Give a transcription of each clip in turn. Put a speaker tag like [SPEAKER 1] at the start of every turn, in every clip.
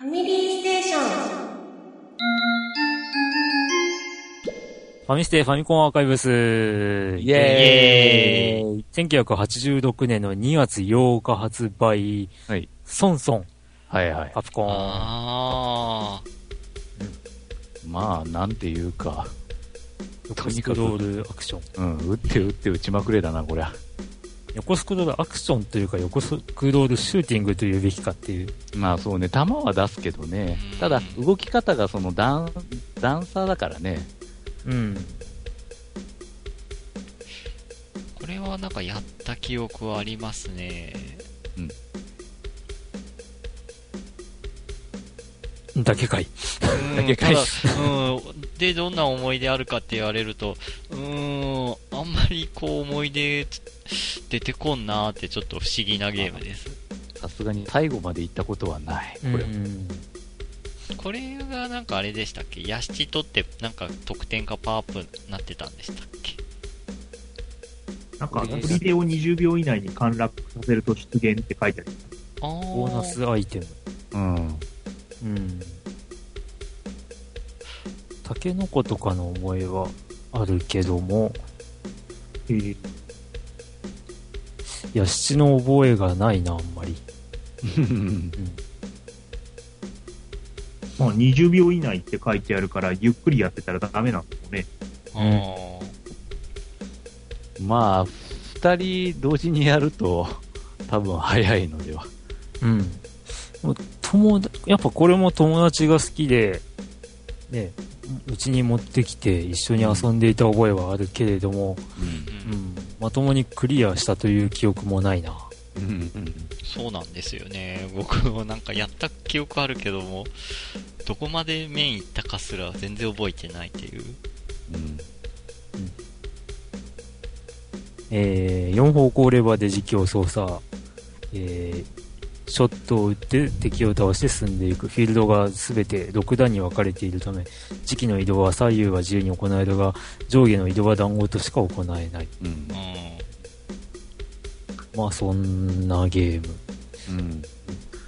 [SPEAKER 1] ファミリーステーション。
[SPEAKER 2] ファミステファミコンアーカイブス。イ
[SPEAKER 3] ェーイ
[SPEAKER 2] 1986年の2月8日発売、
[SPEAKER 3] はい。
[SPEAKER 2] ソンソン、
[SPEAKER 3] はいはい。
[SPEAKER 2] カプコン。
[SPEAKER 4] あ
[SPEAKER 3] まあ、なんていうか、
[SPEAKER 2] 横スクロールアクション。
[SPEAKER 3] うん、打って打って打ちまくれだな、こりゃ。
[SPEAKER 2] 横スクロールアクションというか、横スクロールシューティングというべきかっていう。
[SPEAKER 3] まあそうね、弾は出すけどね
[SPEAKER 4] うん。
[SPEAKER 3] ただ、動き方がその段、段差だからね。
[SPEAKER 2] うん。
[SPEAKER 4] ーこれはなんかやった記憶はありますね。
[SPEAKER 2] だけかい。
[SPEAKER 4] うん
[SPEAKER 3] だけかい
[SPEAKER 4] うん。で、どんな思い出あるかって言われると、うーん、あんまりこう思い出出てこんなーってちょっと不思議なゲームです。
[SPEAKER 3] さすがに最後まで行ったことはない。これ。
[SPEAKER 2] うん
[SPEAKER 4] これがなんかあれでしたっけ？ヤシチ取ってなんか得点がパワーアップなってたんでしたっけ？
[SPEAKER 5] なんか、砦を20秒以内に陥落させると出現って書いてある。
[SPEAKER 4] あー
[SPEAKER 2] ボーナスアイテム。
[SPEAKER 3] うん。
[SPEAKER 2] うん。タケノコとかの思いはあるけども、
[SPEAKER 5] えー
[SPEAKER 2] ヤシチの覚えがないな、あんまり。
[SPEAKER 5] まあ、20秒以内って書いてあるから、ゆっくりやってたらダメなんですよね。
[SPEAKER 4] あー
[SPEAKER 3] まあ、二人同時にやると、多分早いのでは。
[SPEAKER 2] うん。もう友達、やっぱこれも友達が好きで、ね、うちに持ってきて一緒に遊んでいた覚えはあるけれども、
[SPEAKER 3] うん。
[SPEAKER 2] うん、まともにクリアしたという記憶もないな。
[SPEAKER 3] うん。うん。
[SPEAKER 4] そうなん。ですよね。僕もなん。かやった記憶あるけども、どこまで面行ったかすら全然覚えてないっていう。
[SPEAKER 3] うん。
[SPEAKER 2] えー、4方向レバーで実況操作、えー、ショットを打って敵を倒して進んでいく。フィールドが全て6段に分かれているため、時期の移動は左右は自由に行えるが、上下の移動は談合としか行えない。
[SPEAKER 3] うん
[SPEAKER 4] う。ん。
[SPEAKER 2] まあそんなゲーム。
[SPEAKER 3] うん。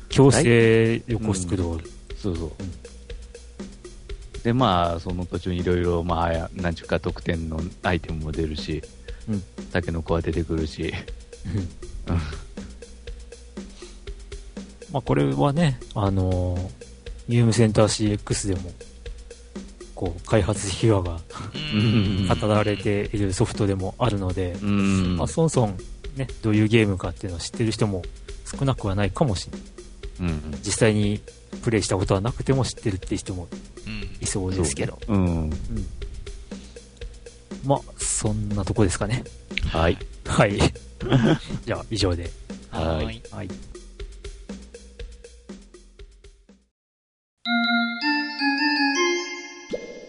[SPEAKER 2] 強制横スクロール。
[SPEAKER 3] そうそう。で、まあ、その途中にいろいろ、まあ、なんちゅうか特典のアイテムも出るし、
[SPEAKER 2] うん
[SPEAKER 3] タケノコは出てくるし、
[SPEAKER 2] うんまあこれはね、あのーゲームセンター CX でも、こう、開発秘話が
[SPEAKER 4] うん。
[SPEAKER 2] 語られているソフトでもあるので、
[SPEAKER 3] うん
[SPEAKER 2] まあ、ソンソン、ね、どういうゲームかっていうのを知ってる人も少なくはないかもしれない。
[SPEAKER 3] うん。
[SPEAKER 2] 実際にプレイしたことはなくても知ってるっていう人も
[SPEAKER 4] うん。
[SPEAKER 2] いそうですけど。
[SPEAKER 3] うん。
[SPEAKER 2] うん。まあ、そんなとこですかね。
[SPEAKER 3] はい。
[SPEAKER 2] はい。じゃあ、以上で。
[SPEAKER 3] はい
[SPEAKER 4] はい。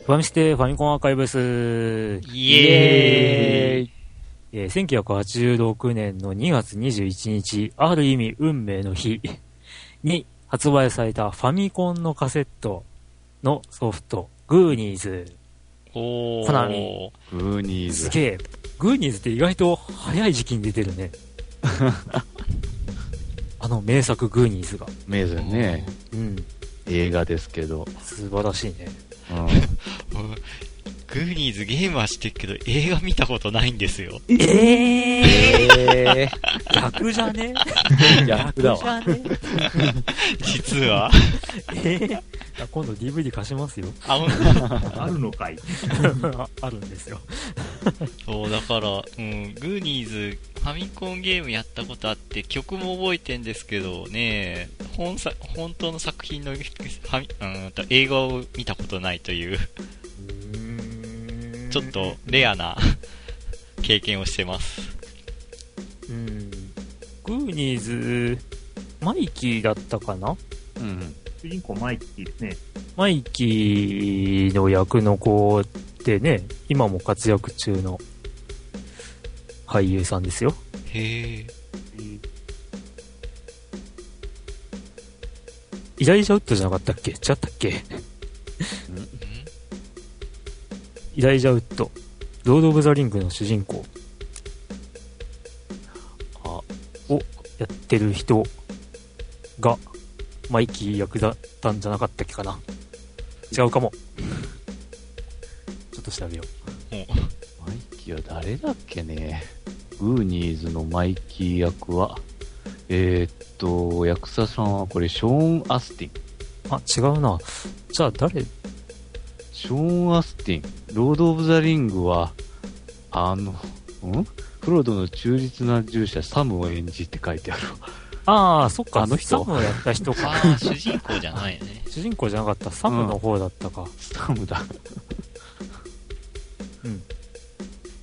[SPEAKER 2] ファミステファミコンアーカイブス、
[SPEAKER 4] イエーイ
[SPEAKER 2] えー1986年の2月21日、ある意味運命の日に発売されたファミコンのカセットのソフト、グーニーズ。
[SPEAKER 4] おー。
[SPEAKER 2] コナミ
[SPEAKER 3] グーニーズ。
[SPEAKER 2] すげえ。グーニーズって意外と早い時期に出てるね。あの名作グーニーズが。
[SPEAKER 3] 名前ね、
[SPEAKER 2] うん。
[SPEAKER 3] 映画ですけど。
[SPEAKER 2] 素晴らしいね。
[SPEAKER 4] グーニーズゲームはしてるけど映画見たことないんですよ。
[SPEAKER 2] ええ
[SPEAKER 3] え
[SPEAKER 2] ー、逆じゃね？
[SPEAKER 3] ー、逆だわ。
[SPEAKER 2] じゃね？
[SPEAKER 4] 実は。
[SPEAKER 2] えー、あ今度 DVD 貸しますよ。
[SPEAKER 4] あ、
[SPEAKER 5] あるのかい。
[SPEAKER 2] あるんですよ。
[SPEAKER 4] そう、だから、うん、グーニーズ、ファミコンゲームやったことあって、曲も覚えてんですけどね、本さ、本当の作品のファミ、うんと、映画を見たことないという、ちょっとレアな経験をしてます。
[SPEAKER 2] うん。グーニーズ、マイキーだったかな？
[SPEAKER 3] うん。
[SPEAKER 5] 主人公マイキーですね。
[SPEAKER 2] マイキーの役の子ってね、今も活躍中の俳優さんですよ。
[SPEAKER 4] へえ。
[SPEAKER 2] イライジャウッドじゃなかったっけ？違ったっけ？イライジャウッド。ロード・オブ・ザ・リングの主人公。あ、をやってる人がマイキー役だったんじゃなかったっけかな？違うかも。ちょっと調べよう。
[SPEAKER 3] マイキーは誰だっけね？グーニーズのマイキー役は、えー、っと、役者さんはこれ、ショーン・アスティン。
[SPEAKER 2] あ、違うな。じゃあ誰？
[SPEAKER 3] ショーン・アスティン。ロード・オブ・ザ・リングは、あの、ん？フロードの忠実な従者、サムを演じって書いてあるわ。
[SPEAKER 2] ああ、そっか。
[SPEAKER 3] あの人
[SPEAKER 2] サムをやった人か。
[SPEAKER 4] ああ、主人公じゃないよね。
[SPEAKER 2] 主人公じゃなかった。サムの方だったか。
[SPEAKER 3] サムだ。
[SPEAKER 2] うん。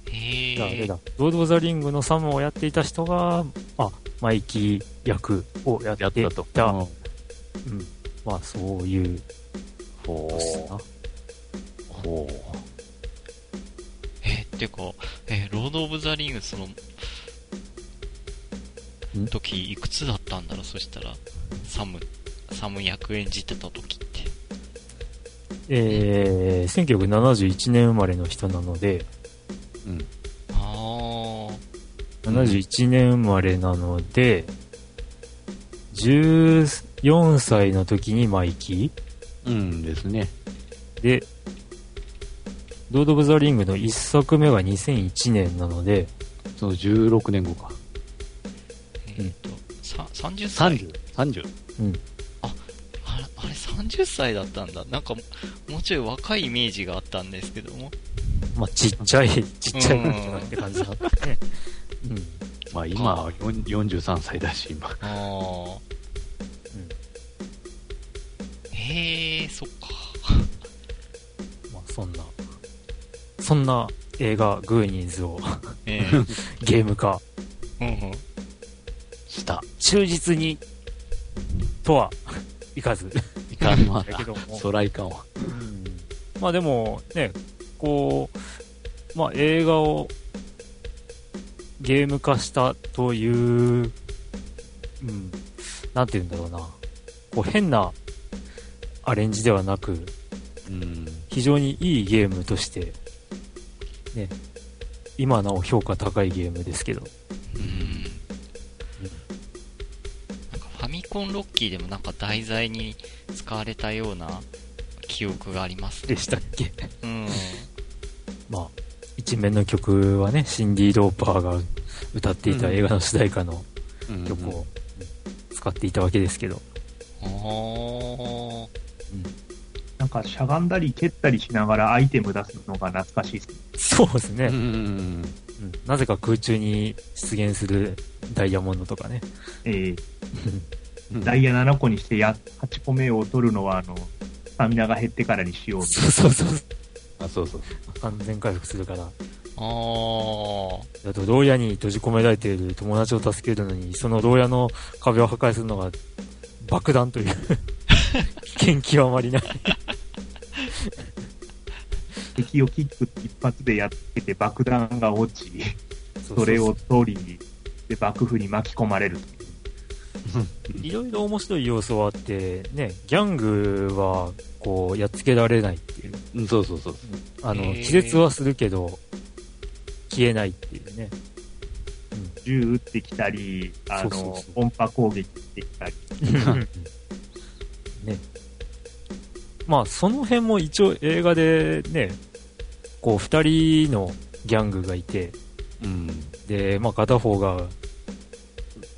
[SPEAKER 4] へ
[SPEAKER 2] じゃああれ
[SPEAKER 4] え
[SPEAKER 2] だ。。ロード・オブ・ザ・リングのサムをやっていた人が、あ、マイキー役をやってい
[SPEAKER 3] たと。
[SPEAKER 2] た。
[SPEAKER 3] うん
[SPEAKER 2] うん。まあ、そういう
[SPEAKER 3] ほ。う。ほう。
[SPEAKER 4] え、ってか、え、ロード・オブ・ザ・リング、その、
[SPEAKER 2] ん？
[SPEAKER 4] 時、いくつだったんだろう？そしたら、サム、サム役演じてた時って。
[SPEAKER 2] えー、1971年生まれの人なので、
[SPEAKER 3] うん。
[SPEAKER 4] あ
[SPEAKER 2] 71年生まれなので、14歳の時にマイキ
[SPEAKER 3] うんですね。
[SPEAKER 2] ーで、ロード・オブ・ザ・リングの1作目が2001年なので、
[SPEAKER 3] その16年後か。
[SPEAKER 4] ー、えっ、と、さ、30歳
[SPEAKER 3] 30。30。
[SPEAKER 4] あれ、あれ30歳だったんだ。なんか、もうちょい若いイメージがあったんですけども。
[SPEAKER 2] まあ、ちっちゃい、ちっちゃいって感じだったね。うん。
[SPEAKER 3] まあ今は4 43歳だし、今。
[SPEAKER 4] ああ。へえ、そっか。
[SPEAKER 2] まあ、そんな、そんな映画、グーニーズを
[SPEAKER 4] え
[SPEAKER 2] ゲーム化。
[SPEAKER 3] した。
[SPEAKER 2] 忠実に、とはいかず。
[SPEAKER 3] いかんわ。そらいかんわ。
[SPEAKER 2] うんまあでも、ね、こう、まあ映画をゲーム化したという、うん、なんて言うんだろうな。こう変なアレンジではなく、
[SPEAKER 3] うん。
[SPEAKER 2] 非常にいいゲームとして、ね、今なお評価高いゲームですけど。
[SPEAKER 4] うん。なんかファミコンロッキーでもなんか題材に使われたような記憶がありますね
[SPEAKER 2] で。したっけ？
[SPEAKER 4] うん。
[SPEAKER 2] まあ、一面の曲はね、シンディ・ローパーが歌っていた映画の主題歌の
[SPEAKER 3] うん
[SPEAKER 2] 曲を使っていたわけですけど。
[SPEAKER 4] あー。
[SPEAKER 5] なんかしゃがんだり蹴ったりしながらアイテム出すのが懐かしいですね。
[SPEAKER 2] そうですね、
[SPEAKER 3] うんうん
[SPEAKER 2] うんなぜか空中に出現するダイヤモンドとかね。
[SPEAKER 5] えー
[SPEAKER 3] うん。
[SPEAKER 5] ダイヤ7個にしてや8個目を取るのは、あの、スタミナが減ってからにしよう。
[SPEAKER 2] そうそうそう。
[SPEAKER 3] あ、そうそう。
[SPEAKER 2] 完全回復するから。
[SPEAKER 4] あー。
[SPEAKER 2] あと、牢屋に閉じ込められている友達を助けるのに、その牢屋の壁を破壊するのが爆弾という 危険極まりない。
[SPEAKER 5] 敵をキック一発でやっつけて爆弾が落ち、それを取り、で、爆風に巻き込まれる。
[SPEAKER 2] いろいろ面白い要素はあって、ね、ギャングは、こう、やっつけられないっていう。
[SPEAKER 3] うん、そうそうそう。
[SPEAKER 2] あの、気絶はするけど、消えないっていうね。
[SPEAKER 5] 銃撃ってきたり、あの、
[SPEAKER 2] そうそうそう
[SPEAKER 5] 音波攻撃してきたり。
[SPEAKER 2] ね。まあ、その辺も一応映画でね、こう、二人のギャングがいて、
[SPEAKER 3] うん。
[SPEAKER 2] で、まあ、片方が、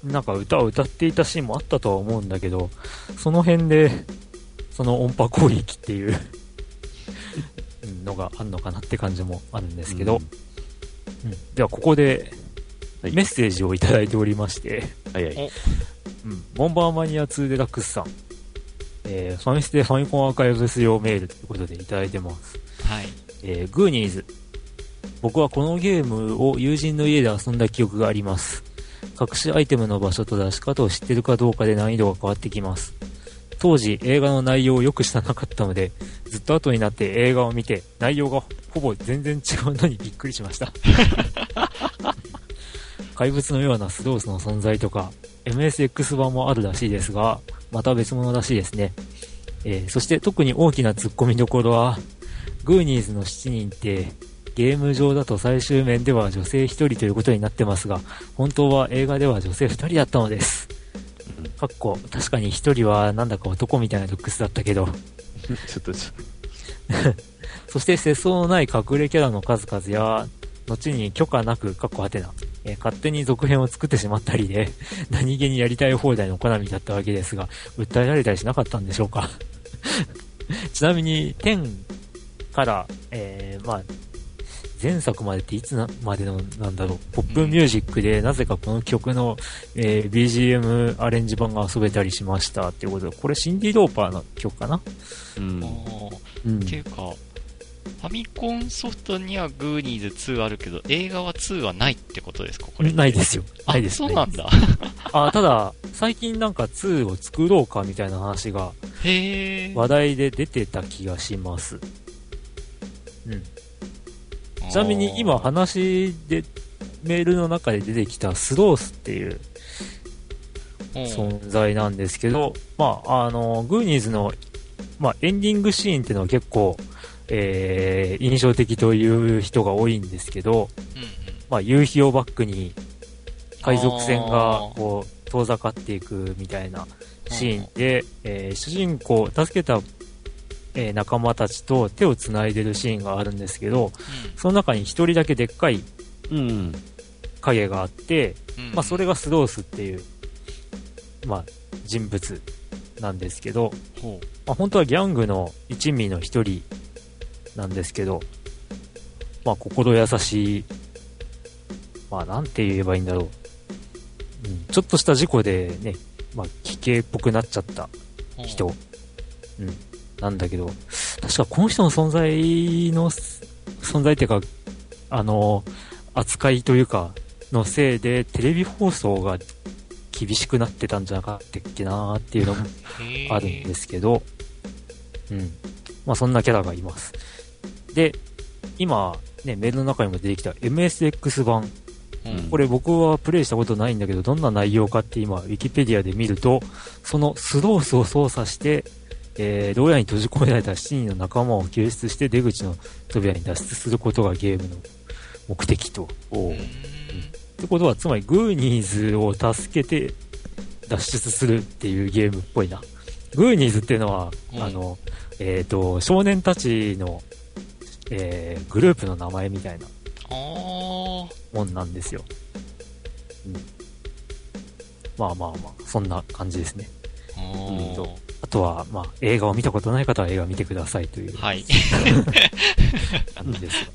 [SPEAKER 2] なんか歌を歌っていたシーンもあったとは思うんだけど、その辺で、その音波攻撃っていううんのがあるのかなって感じもあるんですけど、うんではここで
[SPEAKER 3] はい
[SPEAKER 2] メッセージをいただいておりまして、
[SPEAKER 3] はいはい。
[SPEAKER 2] うん、ボンバーマニア2デラックスさん、えーファミステファミコンアーカイブス用メールということでいただいてます。
[SPEAKER 4] はい。
[SPEAKER 2] えーグーニーズ。僕はこのゲームを友人の家で遊んだ記憶があります。隠しアイテムの場所と出し方を知ってるかどうかで難易度が変わってきます。当時映画の内容をよく知らなかったので、ずっと後になって映画を見て、内容がほぼ全然違うのにびっくりしました。怪物のようなスロースの存在とか、MSX 版もあるらしいですが、また別物らしいですね。えーそして特に大きな突っ込みどころは、グーニーズの7人って、ゲーム上だと最終面では女性1人ということになってますが、本当は映画では女性2人だったのです。かっこ、確かに一人はなんだか男みたいなルックスだったけど、
[SPEAKER 3] ちょっと、
[SPEAKER 2] そして世相のない隠れキャラの数々や、後に許可なく、かっこはてな、えー勝手に続編を作ってしまったりで、何気にやりたい放題のコナミだったわけですが、訴えられたりしなかったんでしょうか。ちなみに、10から、えー、まあ、前作までっていつなまでのなんだろう、ポップミュージックでなぜかこの曲の、えー BGM アレンジ版が遊べたりしましたっていうことで、これシンディ・ローパーの曲かな？
[SPEAKER 3] うん
[SPEAKER 4] っていうか、ファミコンソフトにはグーニーズ2あるけど、映画は2はないってことですか？これ。
[SPEAKER 2] ないですよ。
[SPEAKER 4] あ
[SPEAKER 2] ないです。
[SPEAKER 4] そうなんだ。
[SPEAKER 2] あ、ただ、最近なんか2を作ろうかみたいな話が。話題で出てた気がします。うん。ちなみに今話で、メールの中で出てきたスロースっていう存在なんですけど、まあ、あの、グーニーズの、まあ、エンディングシーンっていうのは結構、えー、印象的という人が多いんですけど、
[SPEAKER 4] うんうん。
[SPEAKER 2] まあ、夕日をバックに、海賊船がこう、遠ざかっていくみたいなシーンで、えー主人公、助けた、えー仲間たちと手を繋いでるシーンがあるんですけど、その中に一人だけでっかい
[SPEAKER 3] うん。
[SPEAKER 2] 影があって、
[SPEAKER 4] うん。うん
[SPEAKER 2] まあ、それがスロースっていう、まあ、人物なんですけど、まあ、本当はギャングの一味の一人なんですけど、まあ、心優しい、まあ、なんて言えばいいんだろう。うん、ちょっとした事故でね、まあ、奇形っぽくなっちゃった人、うん、なんだけど、確かこの人の存在の、存在っていうか、あの、扱いというか、のせいで、テレビ放送が厳しくなってたんじゃなかったっけなーっていうのもあるんですけど、うん。まあそんなキャラがいます。で、今、ね、メールの中にも出てきた MSX 版。
[SPEAKER 4] うん
[SPEAKER 2] これ僕はプレイしたことないんだけど、どんな内容かって今、ウィキペディアで見ると、そのスロースを操作して、えー、牢屋に閉じ込められた7人の仲間を救出して出口の扉に脱出することがゲームの目的と。
[SPEAKER 3] おう
[SPEAKER 4] うん
[SPEAKER 2] ってことは、つまりグーニーズを助けて脱出するっていうゲームっぽいな。グーニーズっていうのは、
[SPEAKER 4] うん
[SPEAKER 2] あの、えっ、と、少年たちの、えーグループの名前みたいなもんなんですよ。うん。まあまあまあ、そんな感じですね。うんあとは、まあ、映画を見たことない方は映画を見てくださいという
[SPEAKER 4] はい。
[SPEAKER 2] 感じですが。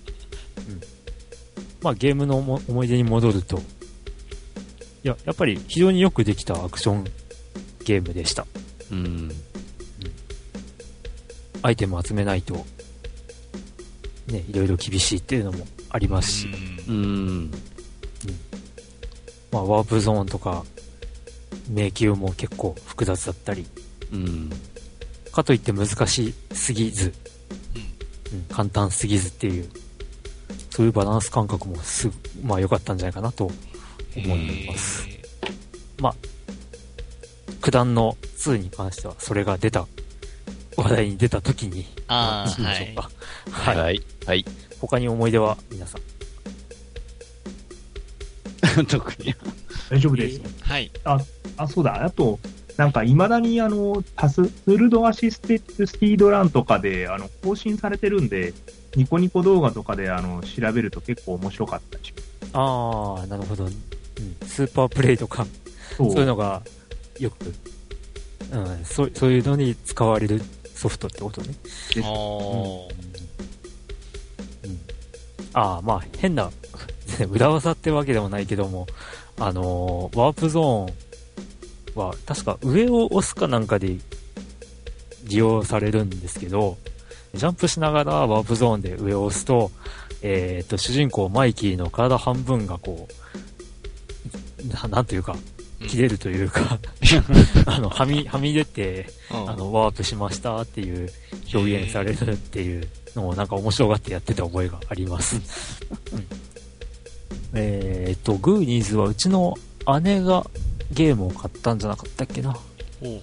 [SPEAKER 2] うん。まあ、ゲームのも思い出に戻ると、いや、やっぱり非常によくできたアクションゲームでした。
[SPEAKER 3] うん。
[SPEAKER 2] アイテム集めないと、ね、いろいろ厳しいっていうのもありますし、
[SPEAKER 4] うん
[SPEAKER 3] うん。
[SPEAKER 2] まあ、ワープゾーンとか、迷宮も結構複雑だったり、
[SPEAKER 3] うん。
[SPEAKER 2] かといって難しすぎず、うん、簡単すぎずっていう、そういうバランス感覚もすぐ、まあ良かったんじゃないかなと思います。
[SPEAKER 4] へ
[SPEAKER 2] まあ、九段の2に関しては、それが出た、話題に出た時に、
[SPEAKER 4] あー
[SPEAKER 2] 話しましょうか。はい。
[SPEAKER 3] はい。はい。
[SPEAKER 2] 他に思い出は皆さん。
[SPEAKER 3] 特に。
[SPEAKER 5] 大丈夫です。
[SPEAKER 4] ーはい。
[SPEAKER 5] あ、そうだ。あと、なんか、未だに、あの、タス、ツールドアシステッドスピードランとかで、あの、更新されてるんで、ニコニコ動画とかで、あの、調べると結構面白かったりします。
[SPEAKER 2] あー、なるほど。うん。スーパープレイとか、
[SPEAKER 5] そう
[SPEAKER 2] そういうのが、よく、うん、そう、そういうのに使われるソフトってことね。
[SPEAKER 4] あー
[SPEAKER 2] うん。ああ、まあ、変な、裏技ってわけでもないけども、あのーワープゾーンは、確か上を押すかなんかで利用されるんですけど、ジャンプしながらワープゾーンで上を押すと、えっ、と、主人公マイキーの体半分がこう、ななんというか、切れるというか、あの、はみ、はみ出て、
[SPEAKER 4] うん。
[SPEAKER 2] あの、ワープしましたっていう表現されるっていうのをなんか面白がってやってた覚えがあります。うん、えーっと、グーニーズはうちの姉がゲームを買ったんじゃなかったっけな。
[SPEAKER 4] う、
[SPEAKER 2] ん、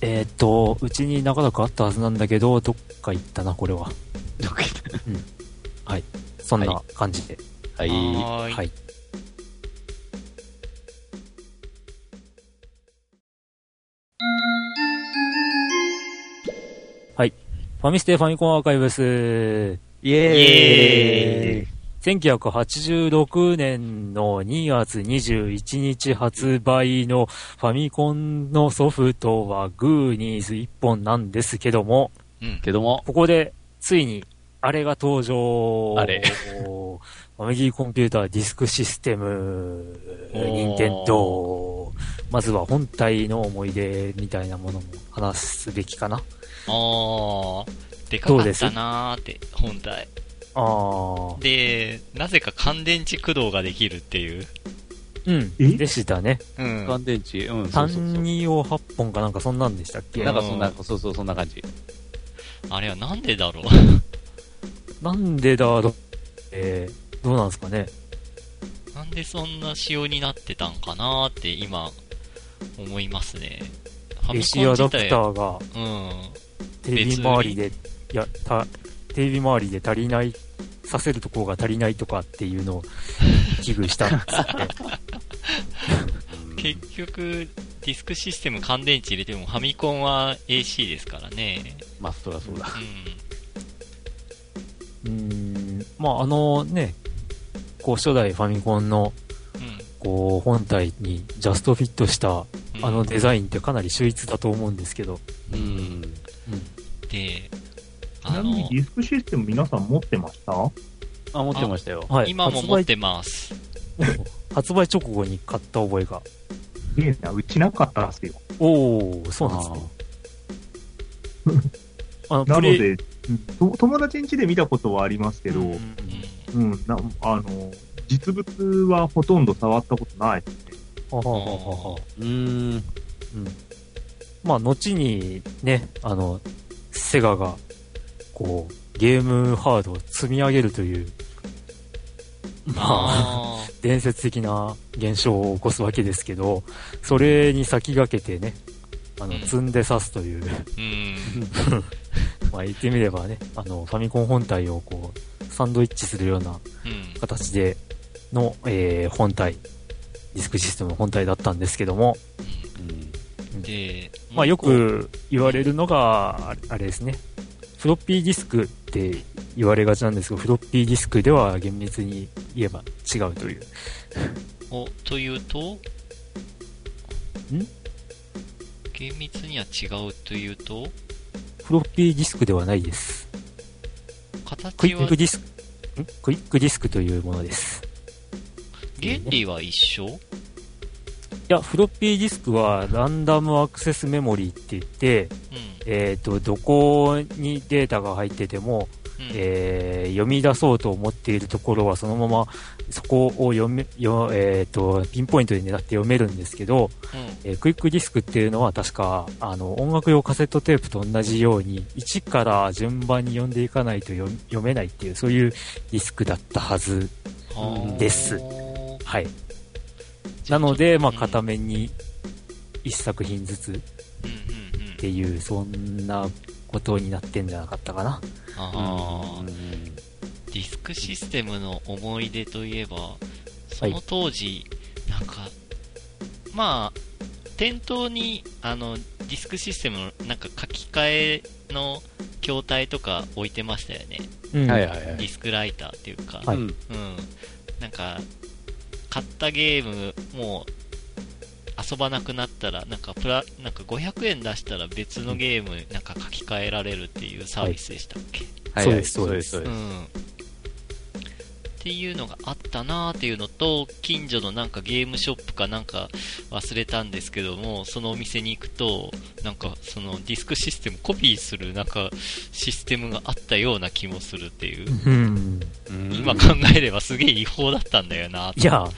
[SPEAKER 2] えっ、ー、とうちに長らくあったはずなんだけどどっか行ったなこれは。どっか行った、うん、はい。そんな感じで。
[SPEAKER 3] はい。
[SPEAKER 4] はい。
[SPEAKER 2] はい。ファミステファミコンアーカイブス。
[SPEAKER 3] イエーイ。
[SPEAKER 2] 1986年の2月21日発売のファミコンのソフトはグーニーズ1本なんですけども、
[SPEAKER 4] うん。
[SPEAKER 3] けども、
[SPEAKER 2] ここでついにあれが登場。
[SPEAKER 3] あれ
[SPEAKER 2] ファミリーコンピューターディスクシステム、任天堂。まずは本体の思い出みたいなものも話すべきかな。
[SPEAKER 4] あー、でかかったなーって、本体。
[SPEAKER 2] あー。
[SPEAKER 4] で、なぜか乾電池駆動ができるっていう。
[SPEAKER 2] うん。
[SPEAKER 5] え？
[SPEAKER 2] でしたね。
[SPEAKER 4] うん。
[SPEAKER 3] 乾電池、うん、そうそうそう。
[SPEAKER 2] 単二を8本かなんかそんなんでしたっけ？
[SPEAKER 3] なんかそんな、そうそう、そんな感じ。
[SPEAKER 4] あれはなんでだろう？
[SPEAKER 2] なんでだろう？えー、どうなんですかね？
[SPEAKER 4] なんでそんな仕様になってたんかなーって今、思いますね。ファミコ
[SPEAKER 2] AC
[SPEAKER 4] ン
[SPEAKER 2] アダプタ
[SPEAKER 4] 自体、
[SPEAKER 2] ーが
[SPEAKER 4] うん。
[SPEAKER 2] テレビ周りで、いや、た、テレビ周りで足りない、させるところが足りないとかっていうのを危惧したんですって。
[SPEAKER 4] 結局、ディスクシステム乾電池入れてもファミコンは AC ですからね。
[SPEAKER 3] まあ、そりゃそうだ。
[SPEAKER 4] う
[SPEAKER 2] ん、まああのね、こう初代ファミコンの、
[SPEAKER 4] ん。うん。
[SPEAKER 2] こう本体にジャストフィットした
[SPEAKER 4] うん
[SPEAKER 2] あのデザインってかなり秀逸だと思うんですけど、
[SPEAKER 3] うん。
[SPEAKER 4] で、
[SPEAKER 5] ちなみにディスクシステム皆さん持ってました？
[SPEAKER 3] あ、持ってましたよ。
[SPEAKER 2] はい。
[SPEAKER 4] 今も持ってます。
[SPEAKER 2] 発売直後に買った覚えが。
[SPEAKER 5] いいな、うちなかったんですよ。
[SPEAKER 2] おー、そうなんですね。あの、
[SPEAKER 5] なので、友達ん家で見たことはありますけど、
[SPEAKER 2] うん
[SPEAKER 5] うん、
[SPEAKER 4] うん。
[SPEAKER 5] なあの、実物はほとんど触ったことないですね。
[SPEAKER 2] ははははは
[SPEAKER 3] うーん。
[SPEAKER 2] うん。まあ、後にね、あの、セガが、こう、ゲームハードを積み上げるという、まあ、
[SPEAKER 4] あ
[SPEAKER 2] 伝説的な現象を起こすわけですけど、それに先駆けてね、あの
[SPEAKER 4] うん、
[SPEAKER 2] 積んで刺すという。まあ言ってみればね、あの、ファミコン本体をこう、サンドイッチするような
[SPEAKER 4] うん。
[SPEAKER 2] 形での、えー本体、ディスクシステムの本体だったんですけども、
[SPEAKER 3] うん。
[SPEAKER 4] で、
[SPEAKER 2] まあよく言われるのが、ああれですね、フロッピーディスクって言われがちなんですけど、フロッピーディスクでは厳密に言えば違うという。
[SPEAKER 4] 個お、というと？
[SPEAKER 2] ん？
[SPEAKER 4] 厳密には違うというと？
[SPEAKER 2] フロッピーディスクではないです。クイックディスク、ん？クイックディスクというものです。
[SPEAKER 4] 原理は一緒？
[SPEAKER 2] いや、フロッピーディスクはランダムアクセスメモリーって言って、
[SPEAKER 4] うん。
[SPEAKER 2] えっ、と、どこにデータが入ってても、
[SPEAKER 4] うん
[SPEAKER 2] えー読み出そうと思っているところはそのままそこを読め、よえっ、と、ピンポイントで狙って読めるんですけど、
[SPEAKER 4] うん。
[SPEAKER 2] えークイックディスクっていうのは確か、あの、音楽用カセットテープと同じように、1から順番に読んでいかないと読読めないっていう、そういうディスクだったはず。
[SPEAKER 4] はあ
[SPEAKER 2] です
[SPEAKER 4] うん
[SPEAKER 2] はい。なので、まあ、
[SPEAKER 4] うん
[SPEAKER 2] 片面に1作品ずつっ
[SPEAKER 4] うんうん。
[SPEAKER 2] ていう、そんなことになってんじゃなかったかな。
[SPEAKER 4] ああ、ディスクシステムの思い出といえば、その当時、なんか、まあ、店頭に、あの、ディスクシステムの、なんか書き換えの筐体とか置いてましたよね。
[SPEAKER 2] うん。
[SPEAKER 3] はいはいはい。
[SPEAKER 4] ディスクライターっていうか。
[SPEAKER 2] はい
[SPEAKER 3] うん
[SPEAKER 4] うん。なんか、買ったゲーム、もう、遊ばなくなったら、なんかプラ、なんか500円出したら別のゲーム、なんか書き換えられるっていうサービスでしたっけ、
[SPEAKER 3] はい
[SPEAKER 2] そうですそうです
[SPEAKER 3] そうです。
[SPEAKER 4] うん。っていうのがあったなーっていうのと、近所のなんかゲームショップかなんか忘れたんですけども、そのお店に行くと、なんかそのディスクシステムコピーするなんかシステムがあったような気もするっていう。今考えればすげえ違法だったんだよな
[SPEAKER 2] いや、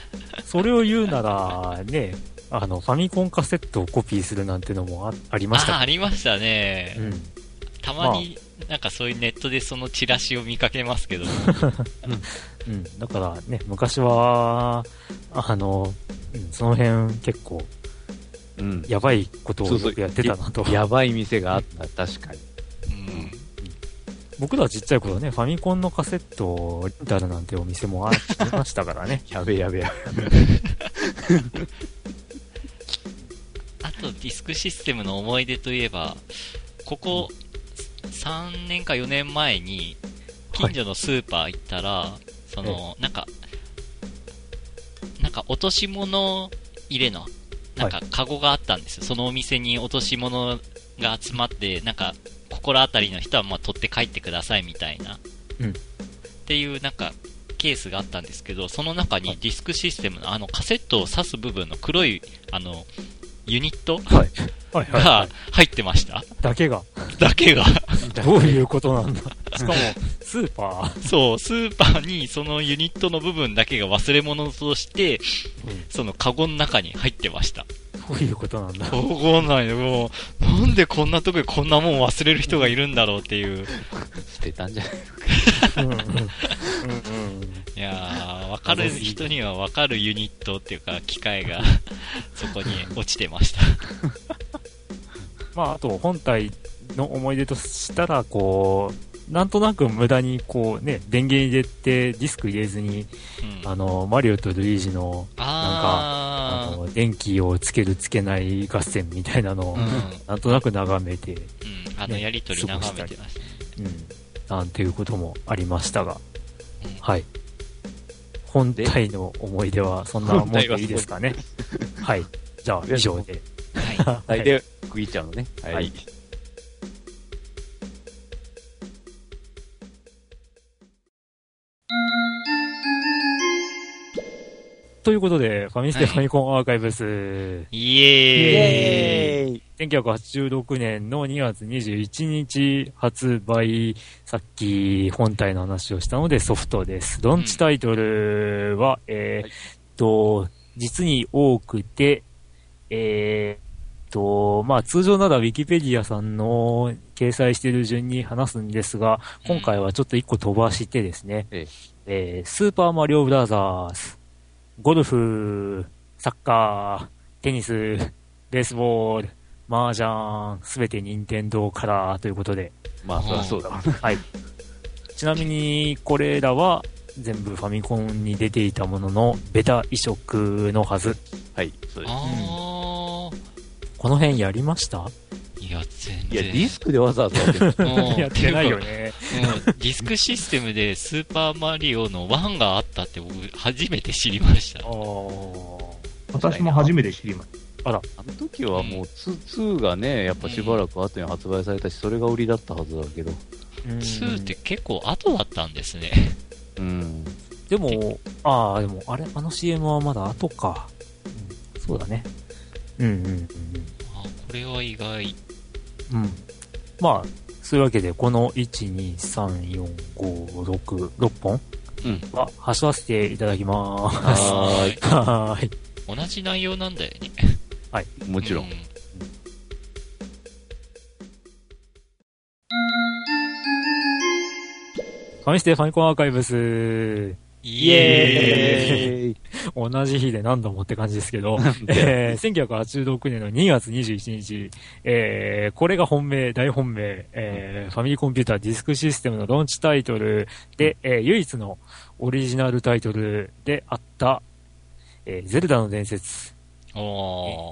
[SPEAKER 2] それを言うなら、ね、あの、ファミコンカセットをコピーするなんてのもあありまし
[SPEAKER 4] ああ、
[SPEAKER 2] た
[SPEAKER 4] ありましたね。
[SPEAKER 2] うん。
[SPEAKER 4] たまに、なんかそういうネットでそのチラシを見かけますけど、
[SPEAKER 2] うん。だからね、昔は、あの、うんその辺結構、
[SPEAKER 3] うん。
[SPEAKER 2] やばいことをよくやってたなと。
[SPEAKER 3] やばい店があった、確かに。
[SPEAKER 4] うん。
[SPEAKER 2] 僕らちっちゃい頃ね、ファミコンのカセットをレンタルなんてお店もありましたからね。
[SPEAKER 3] やべえやべえ。
[SPEAKER 4] あとディスクシステムの思い出といえば、ここ3年か4年前に、近所のスーパー行ったら、その、なんか、なんか落とし物入れの、なんかカゴがあったんですよ。そのお店に落とし物が集まって、なんか、心当たりの人はまあ取って帰ってくださいみたいな。
[SPEAKER 2] うん。
[SPEAKER 4] っていうなんか、ケースがあったんですけど、その中にディスクシステムのあのカセットを挿す部分の黒い、あの、ユニット？
[SPEAKER 2] はい。はいはい、は
[SPEAKER 4] が
[SPEAKER 2] い。
[SPEAKER 4] 入ってました？
[SPEAKER 2] だけが。
[SPEAKER 4] だけが。
[SPEAKER 2] どういうことなんだ？しかも、スーパー。
[SPEAKER 4] そう、スーパーにそのユニットの部分だけが忘れ物として、そのカゴの中に入ってました。
[SPEAKER 2] どういうことなんだ？
[SPEAKER 4] わかんないよ。もう、なんでこんなとこにこんなもん忘れる人がいるんだろうっていう。
[SPEAKER 3] 捨てたんじゃない
[SPEAKER 2] うんうん。うんうん。
[SPEAKER 4] いやー、わかる人にはわかるユニットっていうか、機械が そこに落ちてました。
[SPEAKER 2] まあ、あと、本体の思い出としたら、こう、なんとなく無駄に、こうね、電源入れて、ディスク入れずに、
[SPEAKER 4] うん、
[SPEAKER 2] あの、マリオとルイージの、あ
[SPEAKER 4] あー、
[SPEAKER 2] の、電気をつけるつけない合戦みたいなのを、
[SPEAKER 4] うん、うん、
[SPEAKER 2] なんとなく眺めて、
[SPEAKER 4] あのやりとり。眺めてましたね。
[SPEAKER 2] うん、なんていうこともありましたが、
[SPEAKER 4] うん。
[SPEAKER 2] はい。本体の思い出はそんなもんでいいですかね。はい。じゃあ、以上で。
[SPEAKER 4] はい。
[SPEAKER 3] 大体、区切っちゃうのね。はい。
[SPEAKER 2] はいということで、ファミステ
[SPEAKER 4] はい
[SPEAKER 2] ファミコンアーカイブス、
[SPEAKER 4] イエーイ
[SPEAKER 3] イエーイ
[SPEAKER 2] 1986年の2月21日発売、さっき本体の話をしたのでソフトです。ロンチタイトルは、えー
[SPEAKER 3] はい。
[SPEAKER 2] っと、実に多くて、えーっと、まあ通常なら Wikipedia さんの掲載している順に話すんですが、今回はちょっと一個飛ばしてですね、
[SPEAKER 3] え
[SPEAKER 2] え。ースーパーマリオブラザーズ、ゴルフ、サッカー、テニス、ベースボール、麻雀、すべて任天堂からということで、
[SPEAKER 3] まあ、そりゃそうだわ。
[SPEAKER 2] はい。ちなみに、これらは全部ファミコンに出ていたもののベタ移植のはず。
[SPEAKER 3] はい、そうです。
[SPEAKER 4] あ
[SPEAKER 2] この辺やりました？
[SPEAKER 4] ー、いや、全
[SPEAKER 3] いや、
[SPEAKER 4] 然。
[SPEAKER 3] ディスクでわざわざやってる。
[SPEAKER 4] うん
[SPEAKER 2] やってないよ。ね。
[SPEAKER 4] うんディスクシステムでスーパーマリオの1があったって僕初めて知りました
[SPEAKER 5] 私も初めて知りまし
[SPEAKER 3] あの時はもう2、2がね、やっぱしばらく後に発売されたし、それが売りだったはずだけど。
[SPEAKER 2] うん
[SPEAKER 4] 2って結構後だったんですね。
[SPEAKER 3] うん。
[SPEAKER 2] でも、ああ、でも、あれ、あの CM はまだ後か。うん、そうだね。うんうんうん
[SPEAKER 4] あこれは意外。
[SPEAKER 2] うん。うん。まあ、そういうわけで、この1、2、3、4、5、6、6本
[SPEAKER 3] うん。
[SPEAKER 2] は走らせていただきまーす。
[SPEAKER 3] はーい。
[SPEAKER 2] はーい。
[SPEAKER 4] 同じ内容なんだよね。
[SPEAKER 3] もちろん。
[SPEAKER 4] う
[SPEAKER 2] ファミステファミコンアーカイブス。
[SPEAKER 4] イエーイ。
[SPEAKER 3] ーイ。
[SPEAKER 2] 同じ日で何度もって感じですけど、えー、1986年の2月21日、えー、これが本命、大本命、えー、ファミリーコンピューターディスクシステムのローンチタイトル。で、えー、唯一のオリジナルタイトルであった、えー、ゼルダの伝説。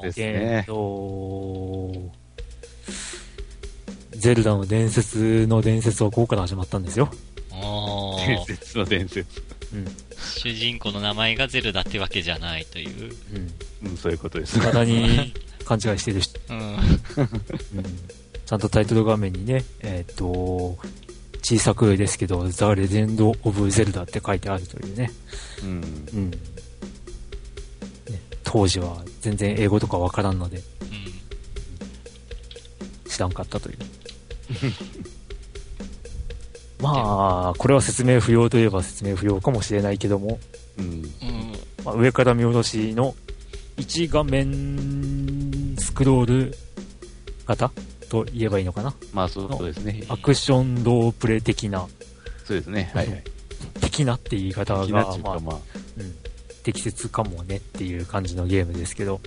[SPEAKER 3] です
[SPEAKER 2] え
[SPEAKER 3] ね
[SPEAKER 2] ゼルダの伝説の伝説はここから始まったんですよ。
[SPEAKER 4] おー
[SPEAKER 3] 伝説の伝説。
[SPEAKER 4] 主人公の名前がゼルダってわけじゃないという。
[SPEAKER 2] うん。
[SPEAKER 3] うん、そういうことです。
[SPEAKER 2] 未だに 勘違いしてる人
[SPEAKER 4] うん。
[SPEAKER 2] うんちゃんとタイトル画面にね、えーっ、と、小さくですけど、ザ・レジェンド・オブ・ゼルダって書いてあるというね。
[SPEAKER 3] うん。
[SPEAKER 2] うん。ね当時は全然英語とかわからんので
[SPEAKER 4] うん。
[SPEAKER 2] 知らんかったという。まあ、これは説明不要といえば説明不要かもしれないけども、
[SPEAKER 3] うん。
[SPEAKER 4] うん。
[SPEAKER 2] まあ、上から見下ろしの1画面スクロール型と言えばいいのかな？
[SPEAKER 3] まあ、そうですね。
[SPEAKER 2] アクションロープレ的な、
[SPEAKER 3] そうですね。はいはい。
[SPEAKER 2] 的なって言い方が、まあ
[SPEAKER 3] まあ、
[SPEAKER 2] うん、適切かもねっていう感じのゲームですけど、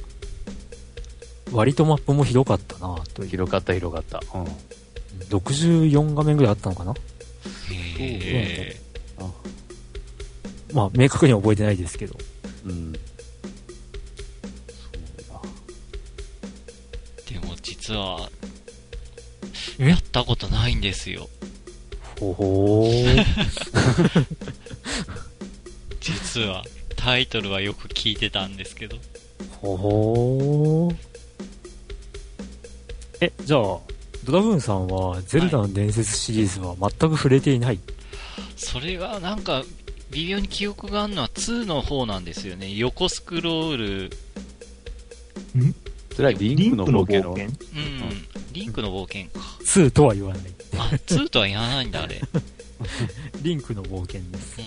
[SPEAKER 2] 割とマップも広かったなという。
[SPEAKER 3] 広かった広かった。うん。
[SPEAKER 2] 64画面ぐらいあったのかな？
[SPEAKER 4] へ
[SPEAKER 3] あ
[SPEAKER 2] まあ、明確には覚えてないですけど。
[SPEAKER 3] うん。そうだ。
[SPEAKER 4] 実は、やったことないんですよ。
[SPEAKER 2] ほほー。
[SPEAKER 4] 実は。タイトルはよく聞いてたんですけど。
[SPEAKER 2] ほほー。え、じゃあ、ドラグーンさんは、ゼルダの伝説シリーズは全く触れていない？
[SPEAKER 4] それがなんか、微妙に記憶があるのは2の方なんですよね。横スクロール。
[SPEAKER 3] それはリンクの冒険？の。
[SPEAKER 4] うん。リンクの冒険か。
[SPEAKER 2] 2とは言わない。
[SPEAKER 4] あ、2とは言わないんだ、あれ。
[SPEAKER 2] リンクの冒険です
[SPEAKER 4] う。ん。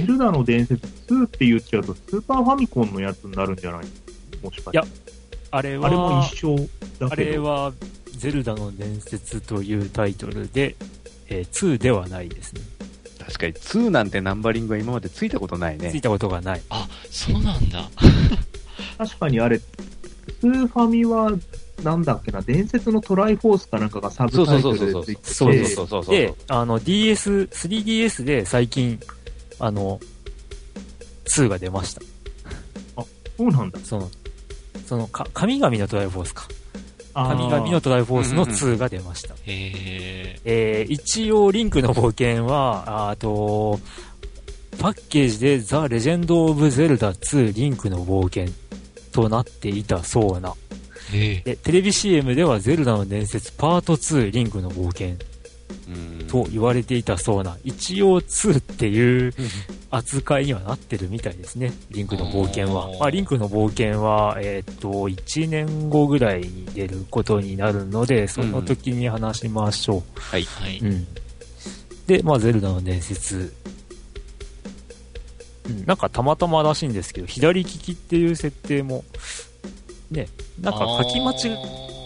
[SPEAKER 5] ゼルダの伝説2って言っちゃうと、スーパーファミコンのやつになるんじゃない？もしかして。
[SPEAKER 2] いやあれは、
[SPEAKER 5] あれも一緒だ
[SPEAKER 2] あ
[SPEAKER 5] けど。
[SPEAKER 2] れは、ゼルダの伝説というタイトルで、えー2ではないですね。
[SPEAKER 3] 確かに2なんてナンバリングは今までついたことないね。
[SPEAKER 2] ついたことがない。
[SPEAKER 4] あ、そうなんだ。
[SPEAKER 5] 確かにあれ、スーファミは、なんだっけな、伝説のトライフォースかなんかがサブタイトルでついてて、
[SPEAKER 2] そうそう
[SPEAKER 3] そうそうそう。
[SPEAKER 2] で、あの、DS、3DS で最近、あの、2が出ました。
[SPEAKER 5] そうなんだ。
[SPEAKER 2] その、その、か神々のトライフォースか。神々のトライフォースの
[SPEAKER 3] うんうんうん
[SPEAKER 2] 2が出ました。
[SPEAKER 4] へえ。
[SPEAKER 2] えー、一応、リンクの冒険は、あと、パッケージでザ・レジェンド・オブ・ゼルダ2リンクの冒険となっていたそうな。で、テレビ CM ではゼルダの伝説パート2リンクの冒険
[SPEAKER 3] うん
[SPEAKER 2] と言われていたそうな、一応2っていう扱いにはなってるみたいですね、リンクの冒険はまあ、リンクの冒険は、えーっと、1年後ぐらいに出ることになるので、その時に話しましょ
[SPEAKER 3] はい。
[SPEAKER 4] はい。
[SPEAKER 2] う。うん。で、まあ、ゼルダの伝説。うん、なんかたまたまらしいんですけど、左利きっていう設定も、ね、なんか書き間違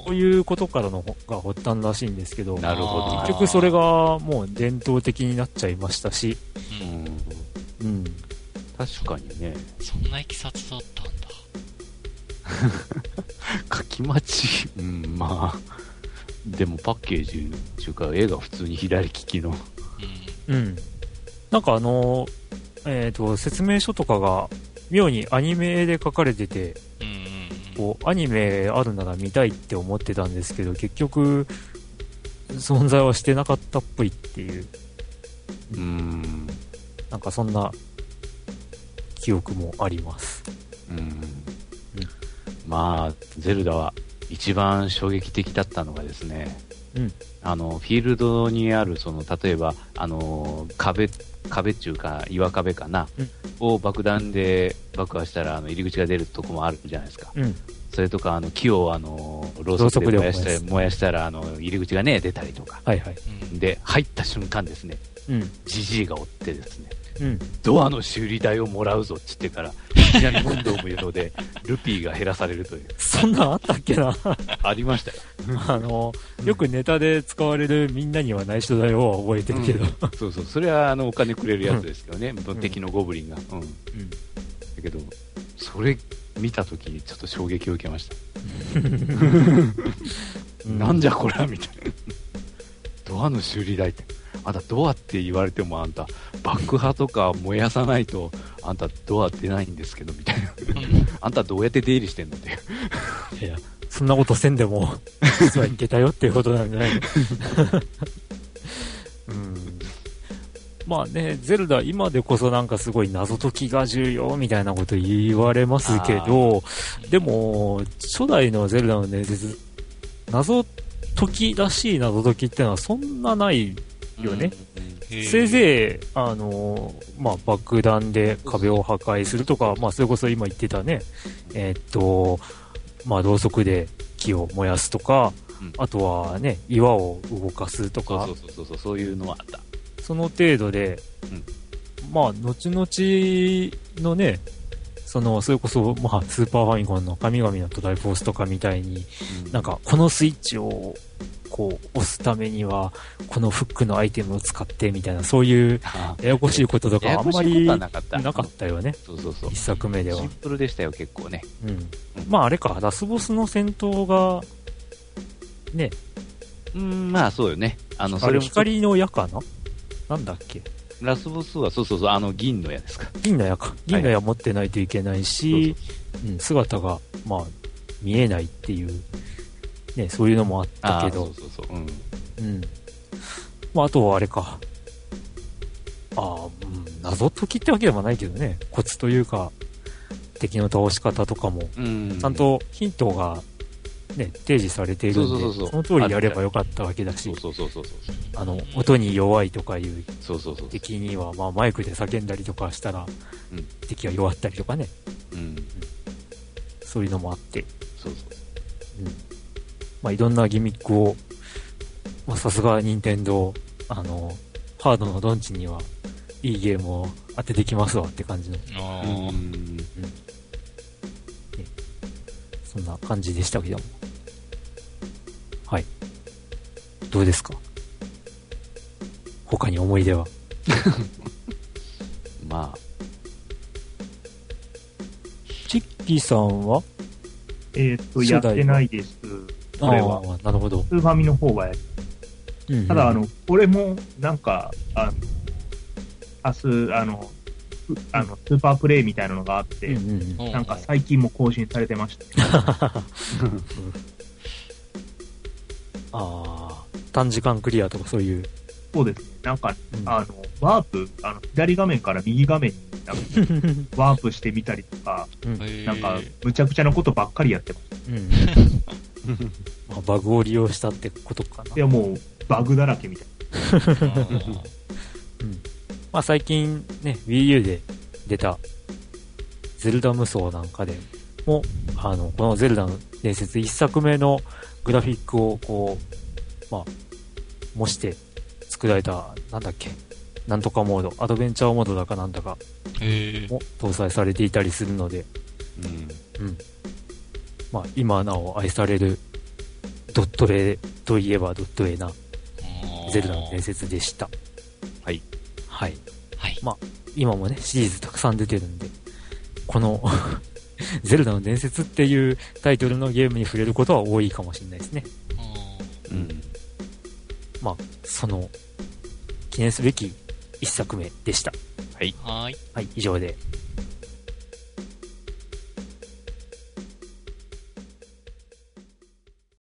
[SPEAKER 2] いということからのが発端らしいんですけど、
[SPEAKER 3] なるほど。
[SPEAKER 2] 結局それがもう伝統的になっちゃいましたし、
[SPEAKER 3] うん
[SPEAKER 2] うん。
[SPEAKER 3] 確かにね。
[SPEAKER 4] そんないきさつだったんだ。
[SPEAKER 3] 書き待ち、うん、まあ。でもパッケージっていうか絵が普通に左利きの。
[SPEAKER 4] うん。
[SPEAKER 2] うん。なんかあの、えっ、と、説明書とかが妙にアニメで書かれてて。こう、アニメあるなら見たいって思ってたんですけど、結局、存在はしてなかったっぽいっていう、
[SPEAKER 3] うん。
[SPEAKER 2] なんかそんな記憶もあります。
[SPEAKER 3] うん。まあ、ゼルダは一番衝撃的だったのがですね、
[SPEAKER 2] うん
[SPEAKER 3] あの、フィールドにある、その、例えば、あの、壁、壁っていうか、岩壁かな、
[SPEAKER 2] うん
[SPEAKER 3] を爆弾で爆破したら、あの、入り口が出るとこもあるじゃないですか。
[SPEAKER 2] うん。
[SPEAKER 3] それとか、あの、木を、あの、ろうそくで燃やしたしたら、あの、入り口がね、出たりとか。
[SPEAKER 2] はいはい。
[SPEAKER 4] うん
[SPEAKER 3] で、入った瞬間ですね、
[SPEAKER 2] うん。
[SPEAKER 3] ジジイが追ってですね、
[SPEAKER 2] うん。
[SPEAKER 3] ドアの修理代をもらうぞっつってから、いきなり問答無用で、ルピーが減らされるという。
[SPEAKER 2] そんなんあったっけな？
[SPEAKER 3] ありましたよ。
[SPEAKER 2] あの、よくネタで使われるみんなには内緒だよは覚えてるけど。
[SPEAKER 3] そうそう、それはあのお金くれるやつですけどね、
[SPEAKER 2] ん
[SPEAKER 3] 敵のゴブリンが。うん。だけど、それ見たときにちょっと衝撃を受けました。
[SPEAKER 2] うん
[SPEAKER 3] なんじゃこりゃみたいな。ドアの修理代って。あんたドアって言われてもあんた爆破とか燃やさないとあんたドア出ないんですけどみたいな。あんたどうやって出入りしてんのっていう。
[SPEAKER 2] いや、そんなことせんでも、実はいけたよっていうことなんじゃないの？うん。まあね、ゼルダ、今でこそなんかすごい謎解きが重要みたいなこと言われますけど、でも、初代のゼルダの伝説、謎解きらしい謎解きってのはそんなないよね。せいぜい、あのーまあ、爆弾で壁を破壊するとか、まあ、それこそ今言ってたね、えーっと、まあ、ろうそくで木を燃やすとか、
[SPEAKER 3] うん。
[SPEAKER 2] あとはね、岩を動かすとか、
[SPEAKER 3] そうそうそうそう、そういうのはあった。
[SPEAKER 2] その程度で、まあ、後々のね、その、それこそ、まあ、スーパーファミコンの神々のトライフォースとかみたいに、なんか、このスイッチを、こう、押すためには、このフックのアイテムを使って、みたいな、そういう、
[SPEAKER 3] あ
[SPEAKER 2] ややこしいこととか、あんまり
[SPEAKER 3] なかった。
[SPEAKER 2] なかったよね。
[SPEAKER 3] そうそうそう
[SPEAKER 2] 一。作目では
[SPEAKER 3] シン。プルでしたよ、結構ね。
[SPEAKER 2] うん。まあ、あれか、ラスボスの戦闘が、ね、
[SPEAKER 3] うん、まあそうよね。あの、それも、
[SPEAKER 2] 光の矢かな？なんだっけ？
[SPEAKER 3] ラスボスは、そうそうそう、あの、銀の矢ですか。
[SPEAKER 2] 銀の矢か。銀の矢持ってないといけないし、うん、姿が、まあ、見えないっていうね、そういうのもあったけど
[SPEAKER 3] そう、そうそう。うん。
[SPEAKER 2] うん。まあ、あとはあれか。ああ、うん、謎解きってわけでもないけどね、コツというか、敵の倒し方とかも、
[SPEAKER 3] うん。
[SPEAKER 2] ちゃんとヒントが、ね、提示されているんで、
[SPEAKER 3] そ
[SPEAKER 2] の通りやればよかったわけだし。あの、音に弱いとかいう。敵には、まあ、マイクで叫んだりとかしたら、
[SPEAKER 3] うん
[SPEAKER 2] 敵が弱ったりとかね、
[SPEAKER 3] うん。
[SPEAKER 2] そういうのもあって、
[SPEAKER 3] そうそう。
[SPEAKER 2] うん。まあ、いろんなギミックを、まあ、さすが任天堂あの、ハードのドンチには、いいゲームを当ててきますわって感じの。そんな感じでしたけども。はい。どうですか？他に思い出は？
[SPEAKER 3] まあ、
[SPEAKER 2] チッキーさんは？
[SPEAKER 5] えーっと、やってないです。これは。
[SPEAKER 2] なるほど。
[SPEAKER 5] スーファミの方はやる。
[SPEAKER 2] うんうん
[SPEAKER 5] ただ、あの、これも、なんか、あの、明日、あの、ふあの、スーパープレイみたいなのがあって、なんか最近も更新されてました。
[SPEAKER 2] ああ、短時間クリアとかそういう。
[SPEAKER 5] そうですね。なんか、
[SPEAKER 2] うん
[SPEAKER 5] あの、ワープ、あの、左画面から右画面に ワープしてみたりとか、なんか、むちゃくちゃなことばっかりやってます。
[SPEAKER 2] うんまあ、バグを利用したってことかな。
[SPEAKER 5] いや、もう、バグだらけみたい
[SPEAKER 4] あー
[SPEAKER 2] まあ、最近ね、Wii U で出た、ゼルダ無双なんかでも、あの、このゼルダの伝説一作目のグラフィックをこう、まあ、模して作られた、なんだっけ、なんとかモード、アドベンチャーモードだかなんだかも搭載されていたりするので、
[SPEAKER 3] うん。
[SPEAKER 2] うん。まあ、今なお愛される、ドット絵といえばドット絵な、ゼルダの伝説でした。
[SPEAKER 3] はい。
[SPEAKER 2] はい。
[SPEAKER 4] はい。
[SPEAKER 2] 今もね、シリーズたくさん出てるんで、この、ゼルダの伝説っていうタイトルのゲームに触れることは多いかもしれないですね。
[SPEAKER 4] あ
[SPEAKER 3] うん。
[SPEAKER 2] まあ、その、記念すべき一作目でした。
[SPEAKER 3] はい。
[SPEAKER 4] ーはーい。
[SPEAKER 2] はい、以上で